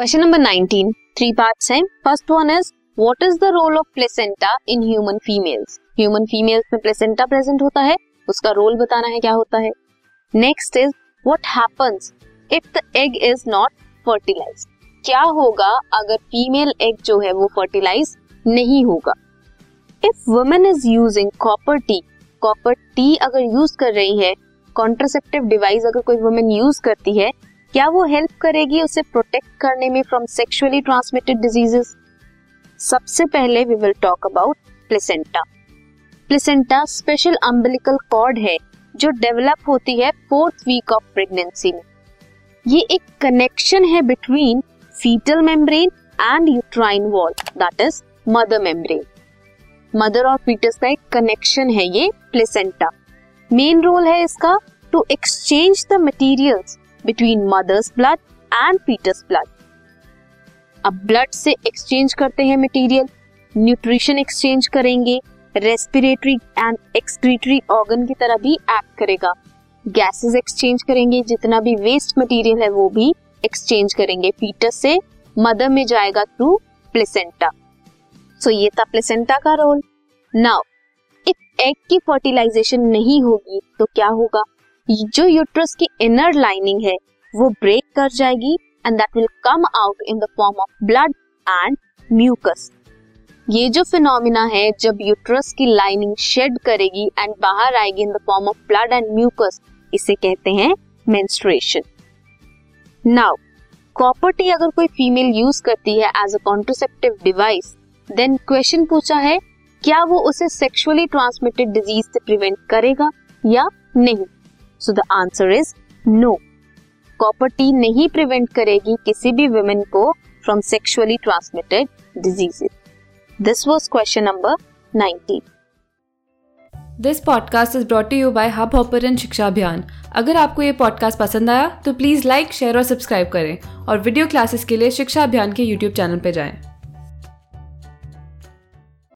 Question number 19 three parts हैं first one is what is the role of placenta in human females human females में placenta present होता है उसका role बताना है क्या होता है next is what happens if the egg is not fertilize क्या होगा अगर फीमेल एग जो है वो फर्टिलाइज नहीं होगा if women is using copper T copper T अगर यूज़ कर रही है कॉन्ट्रासेप्टिव डिवाइस अगर कोई वुमेन यूज़ करती है क्या वो हेल्प करेगी उसे प्रोटेक्ट करने में फ्रॉम सेक्सुअली ट्रांसमिटेड डिजीजेस सबसे पहले we will talk about placenta placenta special umbilical cord है, जो डेवलप होती है फोर्थ वीक ऑफ़ प्रेगनेंसी में। ये एक कनेक्शन है between fetal membrane and uterine wall that is mother membrane mother और फीटस का एक कनेक्शन है ये प्लेसेंटा मेन रोल है इसका to exchange the materials between mothers blood and fetus blood अब ब्लड से एक्सचेंज करते हैं मटेरियल न्यूट्रिशन एक्सचेंज करेंगे. रेस्पिरेटरी एंड एक्सक्रीटरी ऑर्गन की तरह भी एक्ट करेगा. गैसेस एक्सचेंज करेंगे. जितना भी वेस्ट मटेरियल है वो भी एक्सचेंज करेंगे. फीटस से मदर में जाएगा थ्रू प्लेसेंटा सो ये था प्लेसेंटा का रोल नाउ इफ़ एग की फर्टिलाइजेशन नहीं होगी तो क्या होगा? जो यूट्रस की इनर लाइनिंग है, वो ब्रेक कर जाएगी and that will come out in the form of blood and mucus ये जो फिनोमिना है, जब यूट्रस की लाइनिंग शेड करेगी एंड बाहर आएगी in the form of blood and mucus इसे कहते हैं मेंस्ट्रुएशन नाउ कॉपर टी अगर कोई फीमेल यूज़ करती है as a contraceptive device then question पूछा है, क्या वो उसे सेक्सुअली ट्रांसमिटेड डिज़ीज़ से प्रिवेंट करेगा या नहीं? So the answer is no copper T नहीं प्रिवेंट करेगी किसी भी वुमेन को from sexually transmitted diseases this was question number 19 this podcast is brought you by hub hopper शिक्षा अभियान अगर आपको ये पॉडकास्ट पसंद आया तो प्लीज़ लाइक शेयर और सब्सक्राइब करें और वीडियो क्लासेस के लिए शिक्षा अभियान के यूट्यूब चैनल पर जाएँ।